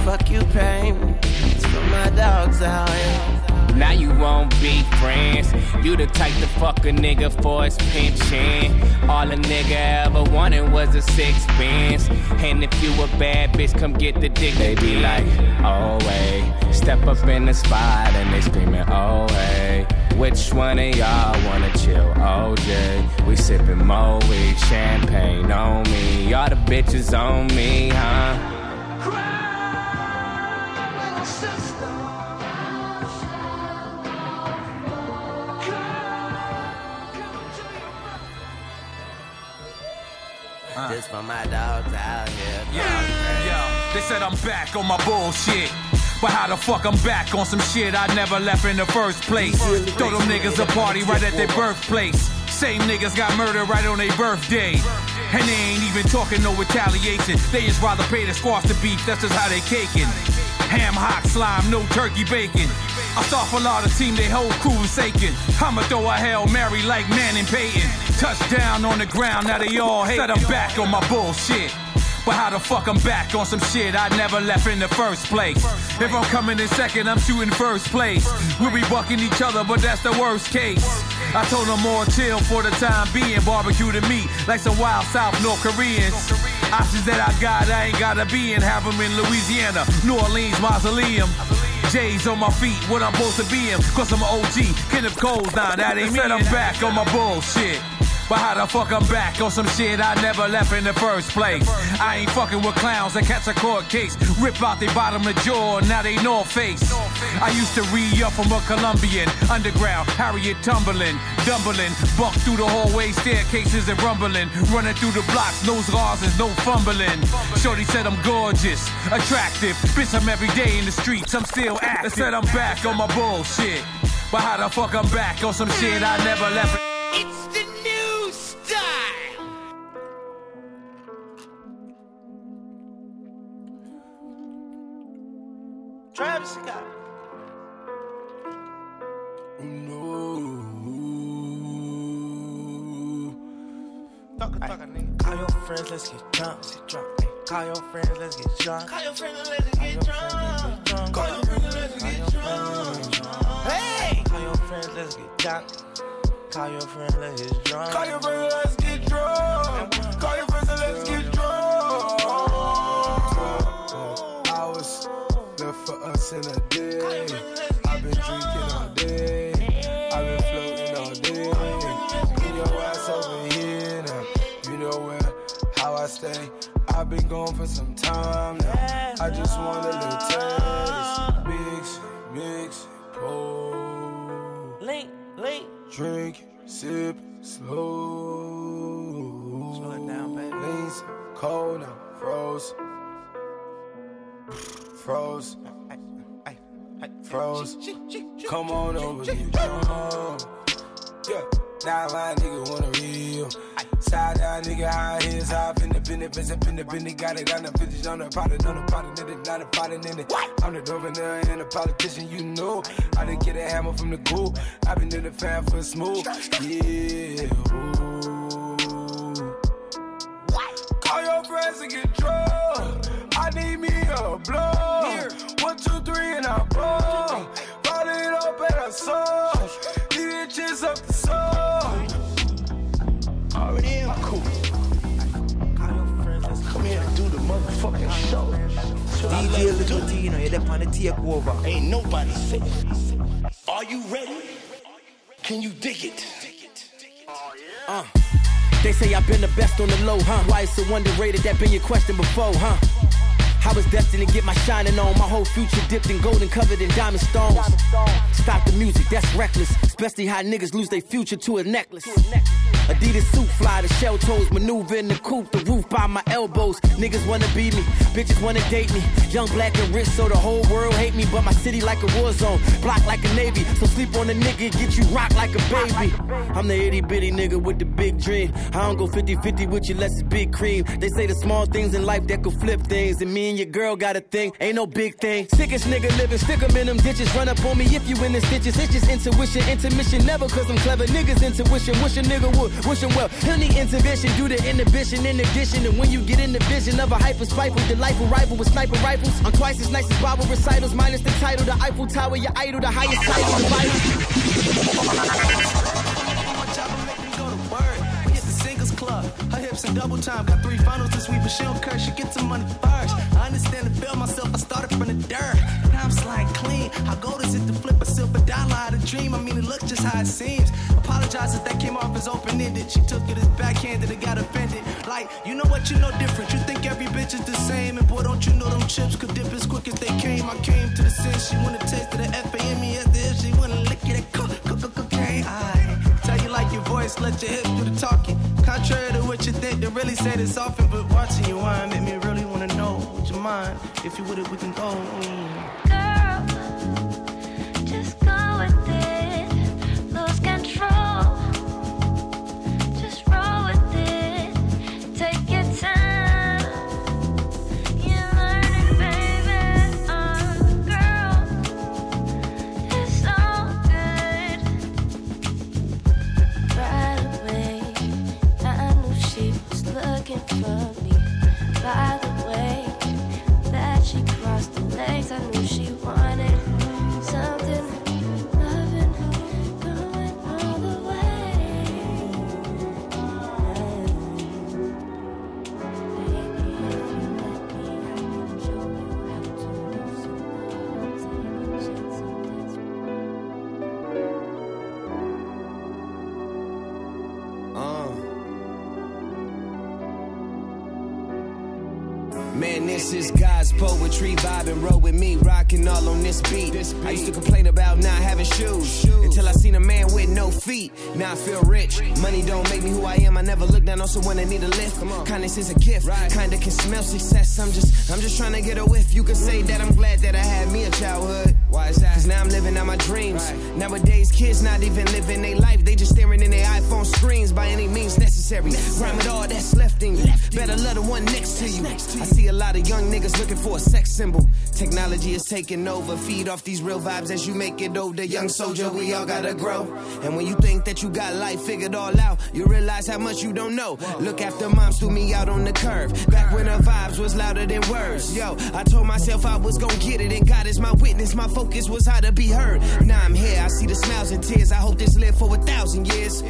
Fuck you, pay me. It's for my dogs out here. Now you won't be friends. You the type to fuck a nigga for his pension. All a nigga ever wanted was a sixpence. And if you a bad bitch, come get the dick. They be like, oh hey. Step up in the spot and they screaming, oh hey. Which one of y'all wanna chill? OJ. We sipping Moe, champagne on me. Y'all the bitches on me, huh? This for my dogs out here. Yeah, yeah. They said I'm back on my bullshit. But how the fuck I'm back on some shit I never left in the first place? Throw them niggas a party right at their birthplace. Same niggas got murdered right on their birthday. And they ain't even talking no retaliation. They just rather pay to squash the beef, that's just how they caking. Ham hock slime, no turkey bacon. I start for lot of team, they whole crew forsaken. I'ma throw a Hail Mary like Manning Peyton. Touchdown on the ground, now they all hate. Said I'm back on my bullshit. But how the fuck I'm back on some shit I never left in the first place? If I'm coming in second, I'm shooting first place. We'll be bucking each other, but that's the worst case. I told them more chill for the time being. Barbecue to meat like some wild South North Koreans. Options that I got, I ain't gotta be in. Have them in Louisiana, New Orleans, Mausoleum. J's on my feet, what I'm supposed to be in. Cause I'm an OG, Kenneth Coles, nah, that ain't me. I'm back on my bullshit. But how the fuck I'm back on some shit I never left in the first place? I ain't fucking with clowns that catch a court case. Rip out their bottom of jaw, now they North Face. I used to re up from a Colombian. Underground, Harriet tumbling, dumbling. Buck through the hallway staircases and rumbling. Running through the blocks, no scars and no fumbling. Shorty said I'm gorgeous, attractive. Bitch, I'm every day in the streets, I'm still active. They said I'm back on my bullshit. But how the fuck I'm back on some shit I never left? It's the Travis Scott. Talk, talk, nigga. Call your friends, let's get drunk. Get drunk. Call your friends, let's get drunk. Call your friends, let's get drunk. Call your friends, let's get drunk. Hey! Call your friends, let's get drunk. Call your friends, let's get drunk. Call your friends, let's get drunk. Us in a day. I've been drinking all day. I've been floating all day. Get your ass over here now. You know where, how I stay. I've been gone for some time now. I just want a little taste. Mix, mix, pour. Link, link. Drink, sip, slow. Slow it down, baby. Leans, cold now, froze. Froze froze. Come on over, you come home. Yeah, now my nigga wanna real. Side down, nigga, high heels, high finna, finna, finna, finna, finna. got it got the vintage, on the product, on the product, in it, not a product in it. I'm the governor and a politician, you know. I didn't get a hammer from the cool. i been in the fan for smooth. Yeah, ooh. Call your friends and get drunk. DJ love to you're there on the takeover. Ain't nobody safe. Are you ready? Can you dig it? Uh. They say I've been the best on the low, huh? Why it's so underrated? That been your question before, huh? I was destined to get my shining on. My whole future dipped in gold and covered in diamond stones. Stop the music, that's reckless. Especially how niggas lose their future to a necklace. Adidas suit fly, the shell toes, maneuver in the coupe, the roof by my elbows. Niggas wanna be me, bitches wanna date me. Young, black, and rich, so the whole world hate me. But my city like a war zone, block like a navy. So sleep on a nigga, get you rocked like a baby. I'm the itty bitty nigga with the big dream. I don't go 50 50 with you, less it's big cream. They say the small things in life that could flip things. And me and your girl got a thing, ain't no big thing. Sickest nigga living, stick 'em in them ditches. Run up on me if you in the stitches. It's just intuition, intermission. Never cause I'm clever. Niggas intuition, wish a nigga would, wish him well. He'll need intervention, do the inhibition in addition. And when you get in the vision of a hyper spiteful, delightful rival with sniper rifles, I'm twice as nice as Bible recitals, minus the title, the Eiffel Tower, your idol, the highest title, the We double time. Got three finals this week, but she don't curse. She gets some money first. I understand and feel myself. I started from the dirt. Now I'm slide clean. How gold is it to flip a silver dollar out of dream? I mean, it looks just how it seems. Apologize if that came off as open ended. She took it as backhanded and got offended. Like, you know what? You know different. You think every bitch is the same. And boy, don't you know them chips could dip as quick as they came. I came to the sense. She wanna taste of the FAME as if she wanna lick it. Cook, cook, cook, cocaine. I voice, let your hips do the talking. Contrary to what you think, they really say this often. But watching you wine make me really wanna know. Would you mind? If you would it, we can go. Just Poetry. Vibe roll with me, rocking all on this beat. I used to complain about not having shoes, until I seen a man with no feet. Now I feel rich. Money don't make me who I am. I never look down on someone that need a lift. Kindness is a gift. Right. Kinda can smell success. I'm just, I'm just trying to get a whiff. You can say that I'm glad that I had me a childhood. Why is that? Cause now I'm living out my dreams. Nowadays, kids not even living their life. They just staring in their iPhone screens by any means necessary. Rhyme with all that's left in you. Better love the one next to you. I see a lot of young niggas looking for a sex symbol. Technology is taking over. Feed off these real vibes as you make it older. Young soldier, we all gotta grow. And when you think that you got life figured all out, you realize how much you don't know. Look after moms threw me out on the curve. Back when her vibes was louder than words. Yo, I told myself I was gonna get it, and God is my witness. My focus was how to be heard. Now I'm here, I see the smiles and tears. I hope this live for a thousand years.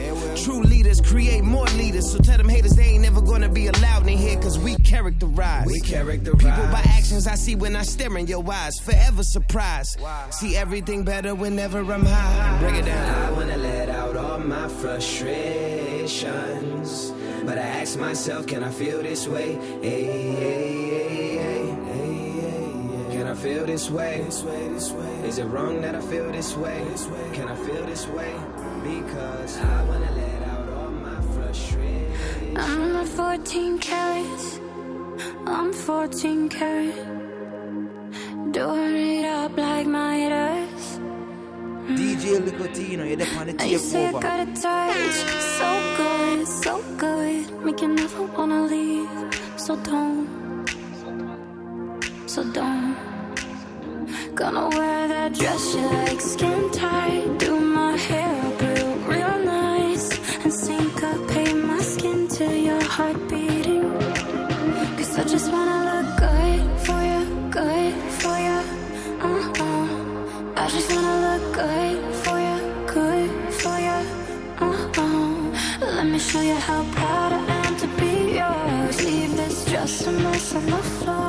True leaders create more leaders. So tell them haters they ain't never gonna be allowed in here, cause we characterize. We characterize. People by actions I see when I stare in your eyes. Forever surprised. See everything better whenever I'm high. Break it down. I wanna let out all my frustrations. But I ask myself, can I feel this way? Hey, hey, hey, hey, hey, Can I feel this way? Is it wrong that I feel this way? Can I feel this way? Because I wanna let I'm not 14 carats. I'm 14 carat. Doing it up like my haters. DJ Licotino, you're the Now you say I got a touch, so good, so good, make you never wanna leave. So don't, so don't. Gonna wear that dress you like, skin tight, do my hair heart beating. Cause I just wanna look good for you, good for you. Uh -huh. I just wanna look good for you, good for you. Uh -huh. Let me show you how proud I am to be yours. Leave this dress a mess on the floor.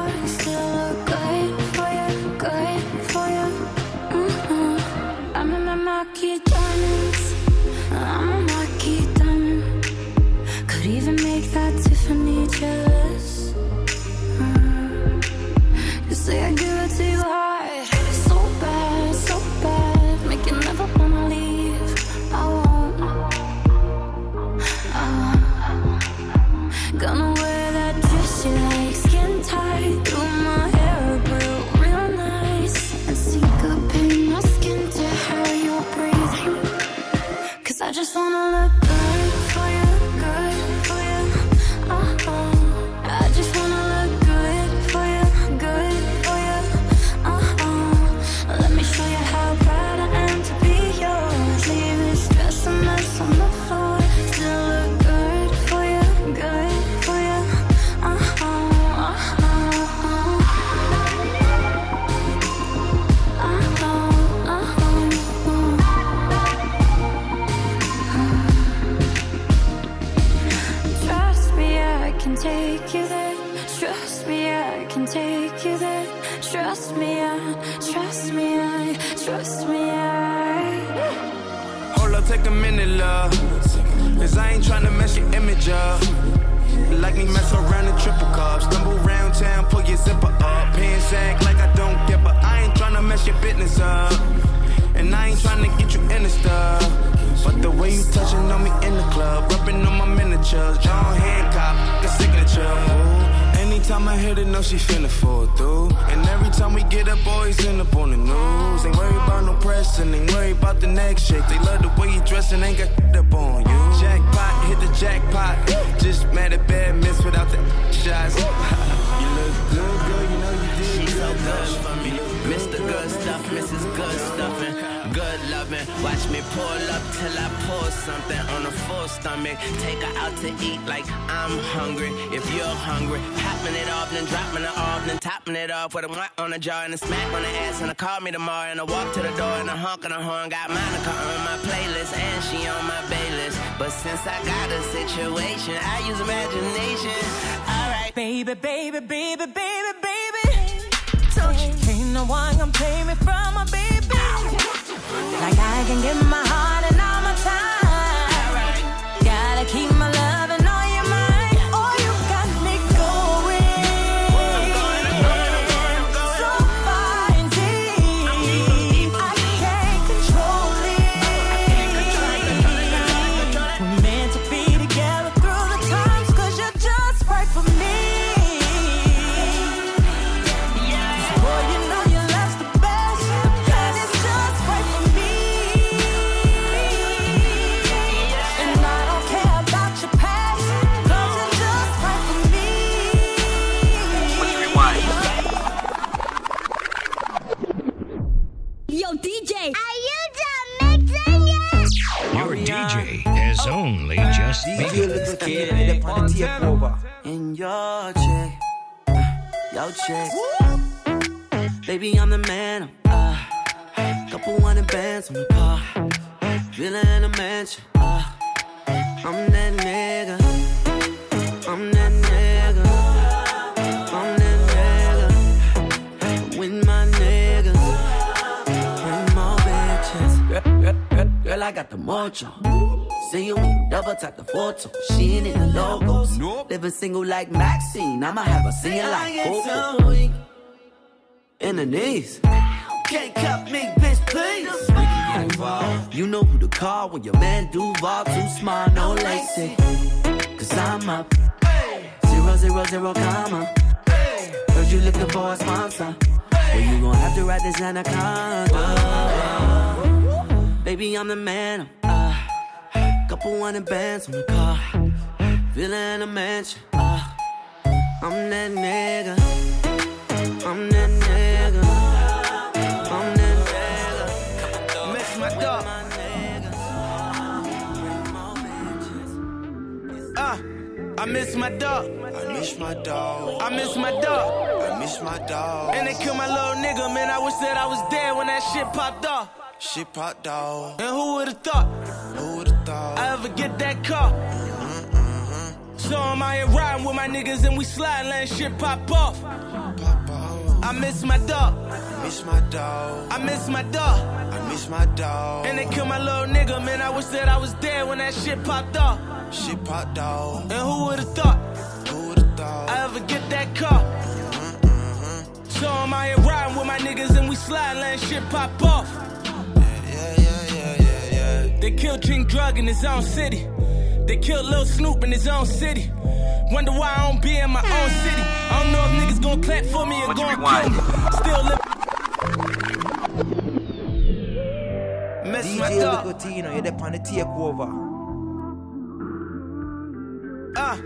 Like me mess around in triple cups. Stumble round town, pull your zipper up. Pants act like I don't get, but I ain't tryna mess your business up. And I ain't tryna get you in the stuff. But the way you touching on me in the club, rubbing on my miniatures, John Hancock, the signature. Anytime I hit it, know she finna fall through. And every time we get up, boys end up on the news. Ain't worried about no pressing, ain't worried about the next shit. They love the way you dressing, ain't got up on hit the jackpot. Just mad at bad miss without the shots. you look good, girl, you know you did. She's so good for me. Mr. Good Stuff, Mrs. Good Stuffing, good loving. Watch me pull up till I pull something on a full stomach. Take her out to eat like I'm hungry. If you're hungry, popping it off, then dropping it off, then topping it off with a mwah on the jaw and a smack on the ass. And I call me tomorrow and I walk to the door and a honk on the horn. Got Monica on my playlist and she on my baylist. But since I got a situation, I use imagination. Alright. Baby, baby, baby, baby, baby. Don't you ain't no one gonna me from my baby. Like I can give my heart only just begun. in your check, your check. Baby, I'm the man. I'm, uh, couple hundred bands on the car, villa in a mansion. Uh, I'm that nigga. I'm that nigga. I'm that nigga. With my niggas, bring more bitches. Girl, girl, girl, girl, I got the mojo. See you double tap the photo. She ain't in the logo. Living single like Maxine. I'ma have her singing like Coco. In the knees. Can't cut me, bitch, please. You know who to call when your man Duval too smart, no lacy. Cause I'm up. Zero, zero, zero, comma. Heard you looking for a sponsor. Well, you gon' have to ride this anaconda. Baby, I'm the man. I'm, couple hundred bands on the car. Villa in a mansion. Uh, I'm that nigga. I'm that nigga. I'm that nigga. Miss my dog. Uh, I miss my dog. I miss my dog. I miss my dog. I miss my dog. And they killed my little nigga, man. I wish that I was dead when that shit popped off. Shit popped off. And who would've thought? Call? So I'm out here riding with my niggas and we sliding, letting shit pop off. I miss my dog. I miss my dog. I miss my dog. I miss my dog. And they killed my little nigga, man. I wish that I was there when that shit popped off. Shit popped off. And who would've thought? Who would've thought? I ever get that car? So I'm out here riding with my niggas and we sliding, letting shit pop off. Yeah, yeah, yeah, yeah, yeah. They killed King Drug in his own city. They killed Lil Snoop in his own city. Wonder why I don't be in my own city. I don't know if niggas gon' clap for me or gon' kill me. Still live. Miss my DJ dog. Licotino, you're the on the takeover. Uh,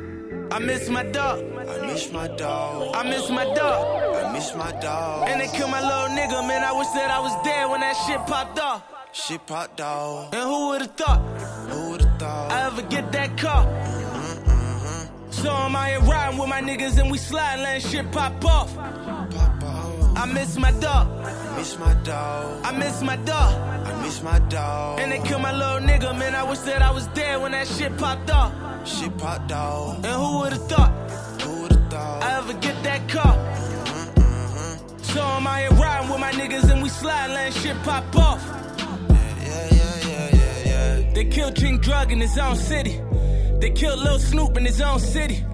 I miss my dog. I miss my dog. I miss my dog. I miss my dog. And they killed my little nigga, man. I wish that I was there when that shit popped off. Shit popped off. And who would've thought? Who would've thought? I ever get that car? Mm-hmm. So I'm out here riding with my niggas and we sliding, letting shit pop off. I miss my dog. I miss my dog. I miss my dog. I miss my dog. And they killed my little nigga, man. I wish that I was there when that shit popped off. Shit popped off. And who would've thought? Who would've thought? I ever get that car? Mm-hmm. So I'm out here riding with my niggas and we slide, letting shit pop off. They killed King Drug in his own city. They killed Lil Snoop in his own city.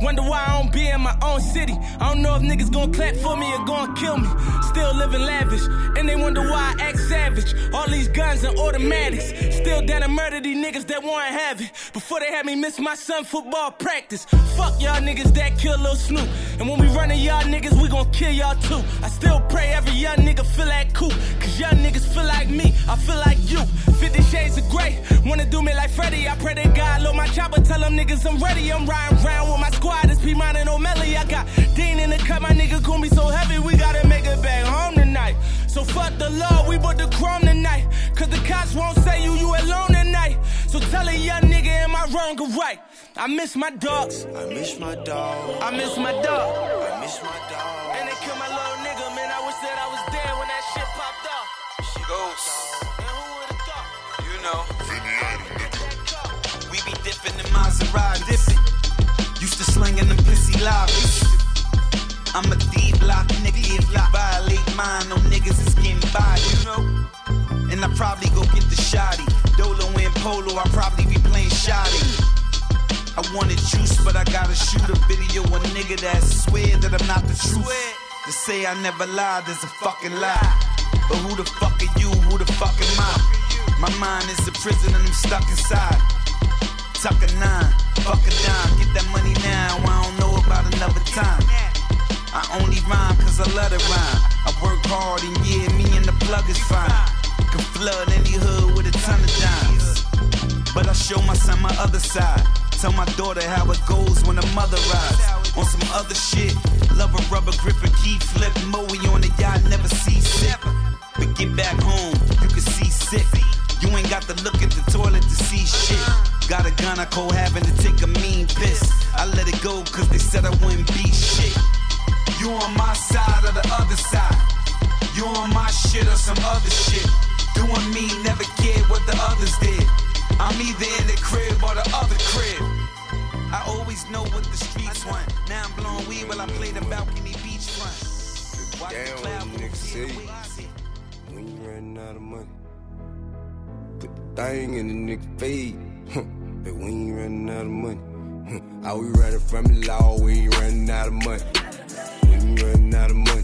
Wonder why I don't be in my own city. I don't know if niggas gon' clap for me or gon' kill me. Still living lavish, and they wonder why I act savage. All these guns and automatics. Still down to murder these niggas that wanna have it. Before they had me miss my son football practice. Fuck y'all niggas that kill Lil Snoop. And when we running y'all niggas, we gon' kill y'all too. I still pray every young nigga feel that cool. Cause young niggas feel like me, I feel like you. 50 shades of gray, wanna do me like Freddy. I pray to God, load my chopper, tell them niggas I'm ready. I'm riding round with my squad, it's P Mine and O'Malley. I got Dean in the cut, my nigga be so heavy, we gotta make it back home tonight. So fuck the law, we bought the chrome tonight. Cause the cops won't say you, you alone tonight. So tell a young nigga, am I wrong or right? I miss my dogs. I miss my dog. I miss my dog. I miss my dog. And they killed my little nigga, man. I wish that I was there when that shit popped off. Ghost, And who would've thought? you know. We be dipping in Maserati. Dipping. Pissy lobbies. I'm a D block nigga. If you violate mine, no niggas is getting by, you know. And I probably go get the shotty. Dolo and Polo, I probably be playing shotty. I wanted juice, but I gotta shoot a video. A nigga that swear that I'm not the truth. To say I never lied is a fucking lie. But who the fuck are you? Who the fuck am I? My mind is a prison and I'm stuck inside. Tuck a nine, fuck a dime. Get that money now, I don't know about another time. I only rhyme cause I love to rhyme. I work hard and yeah, me and the plug is fine. Can flood any hood with a ton of dimes. But I show my son my other side. Tell my daughter how it goes when a mother rides. On some other shit. Love a rubber grip and key flip. Moe on the yacht, never see sick. But get back home, you can see sick. You ain't got to look at the toilet to see shit. Got a gun, I cold having to take a mean piss. I let it go cause they said I wouldn't be shit. You on my side or the other side. You on my shit or some other shit. Doing me, never cared what the others did. I'm either in the crib or the other crib. I always know what the streets want. Now I'm blowing weed while I play the balcony beachfront. Watch the Damn, cloud what see the say. way see. When you running out of money, thing in the nigga feed. But we ain't running out of money. Are we running from the law? We ain't running out of money. We ain't running out of money.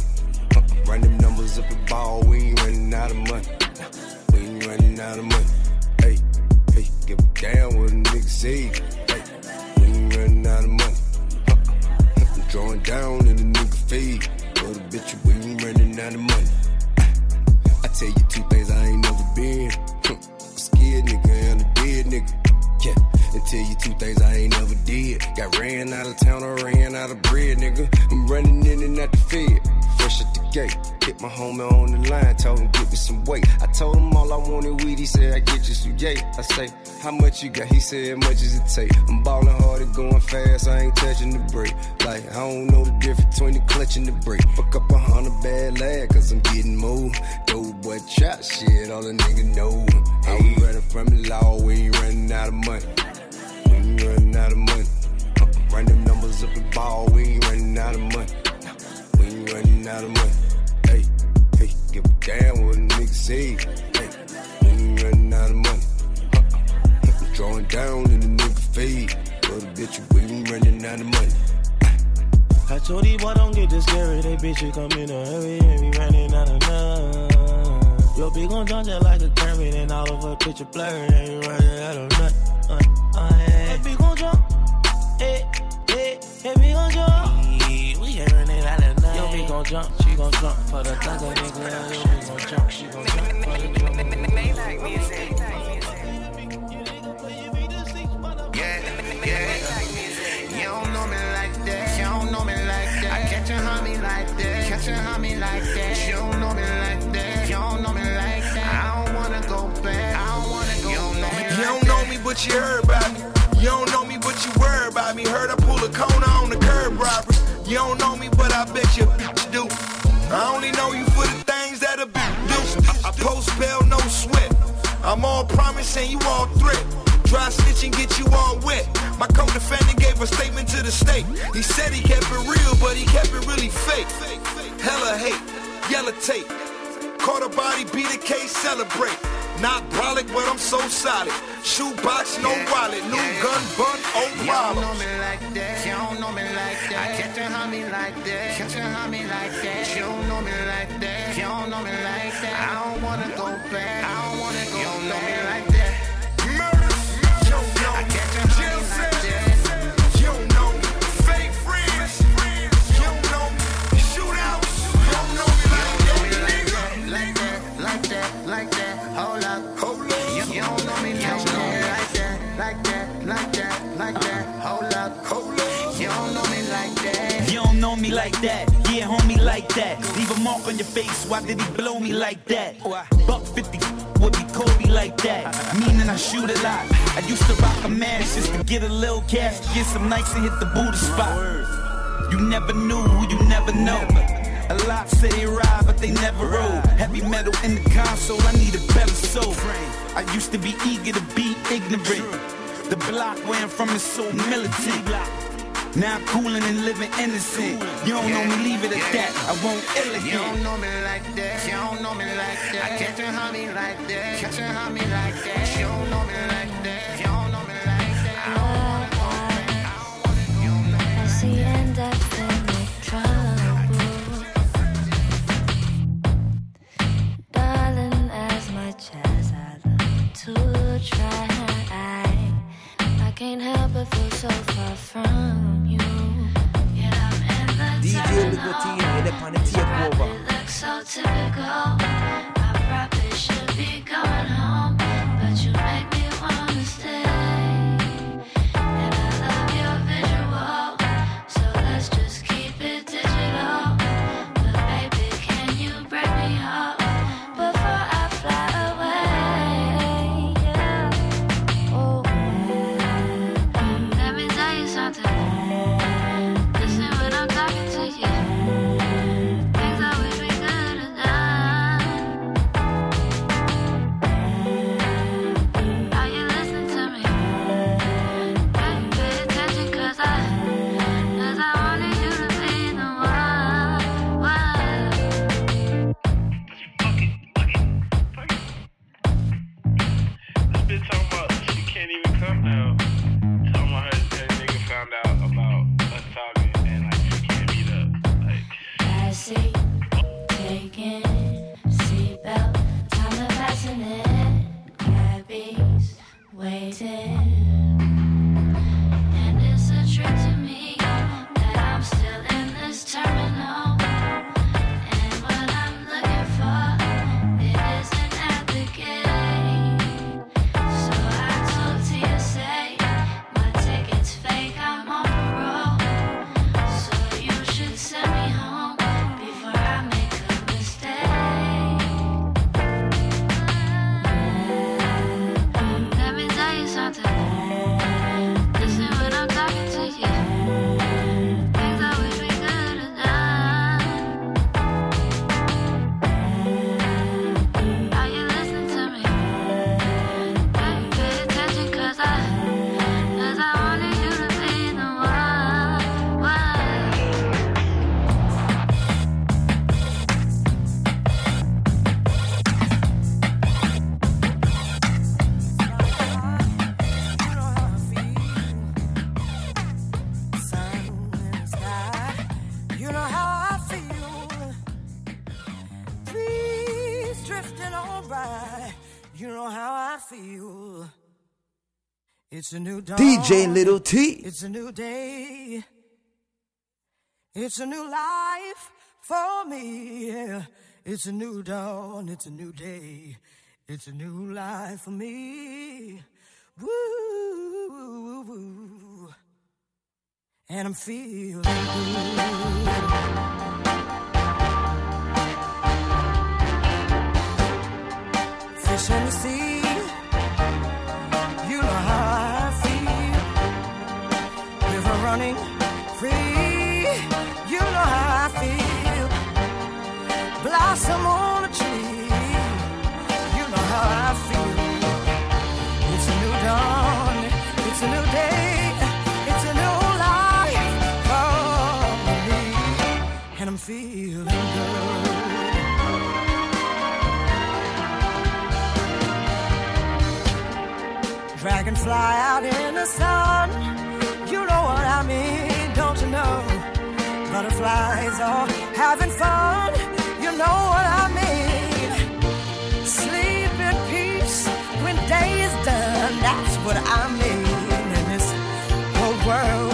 Huh. Run them numbers up the ball. We ain't running out of money. We ain't running out of money. Hey, hey, give a damn what a nigga say. Hey, we ain't running out of money. I'm drawing down in the nigga feed. But a bitch, we ain't running out of money. I tell you two things I ain't never been. Nigga. Yeah. And tell you two things I ain't never did. Got ran out of town or ran out of bread, nigga. I'm running in and out the fed. Fresh at the gate. Hit my homie on the line, told him get me some weight. I told him all I wanted weed, he said I get you some yay. I say, how much you got? He said, much as it take. I'm ballin' hard and going fast, I ain't touching the brake. Like, I don't know the difference between the clutch and the brake. Fuck up a hundred bad lad, cause I'm getting more. Dope boy trap shit, all a nigga know. How we running from the law, we ain't running out of money. We ain't running out of money. Run them numbers up and ball, we ain't running out of out of money. Hey, hey, give a damn what a nigga say. Hey, we ain't running out of money. Uh-uh. Drawing down in the nigga fade. But a bitch, we ain't running out of money. I told these boy don't get this scary. They bitches come in a hurry and we running out of none. Your big gon' jump just like a Kermit and all of her picture blurry. Ain't running out of nut. Jump. She gon' jump for the thugger nigga. Your big gon' jump. She gon' jump for the drummer. Yeah, yeah. You don't know me like that. You don't know me like that. I catch a homie like that. Catch a homie like that. You don't know me like that. You don't know me like that. I don't wanna go back. I don't wanna go you don't know You don't know me, but you heard about me. You don't know me, but you worry about me. Heard I pull a corner on post bail, no sweat. I'm all promise and you all threat. Dry snitching, get you all wet. My co-defendant gave a statement to the state. He said he kept it real, but he kept it really fake. Hella hate, yellow tape. Caught a body, beat a case, celebrate. Not brolic, but I'm so solid. Shoebox, no wallet. New gun, bun, oh You don't know me like that. You don't know me like that. I catch a homie like that. Catch a homie like that. You don't know me like that. Don't know me like that. I don't wanna go back. You don't know me like that. You don't know me like that, yeah, homie, like that. Leave a mark on your face, why did he blow me like that? Buck 50 would be Kobe like that, meaning I shoot a lot. I used to rock a mask just to get a little cash, get some nights and hit the booty spot. You never knew, you never know. A lot say they ride, but they never roll. Heavy metal in the console, I need a better soul. I used to be eager to be ignorant. The block where I'm from is so militant. Now I'm coolin' and living innocent. You don't know me, leave it at that. I won't ill You don't know me like that. You don't know me like that. I catch a homie like that. Catch a homie like that. Can't help but feel so far from you. Yet I'm in the DJ you're on the takeover. It looks so typical. I probably should be going home, It's a new dawn. DJ Little T. It's a new day. It's a new life for me. Yeah. It's a new dawn. It's a new day. It's a new life for me. Woo, woo, woo. And I'm feeling good. Fish in the sea. Running free. You know how I feel. Blossom on a tree. You know how I feel. It's a new dawn. It's a new day. It's a new life for me. And I'm feeling good. Dragonfly out in the sun. Butterflies are oh, having fun. You know what I mean. Sleep in peace when day is done. That's what I mean. And this whole world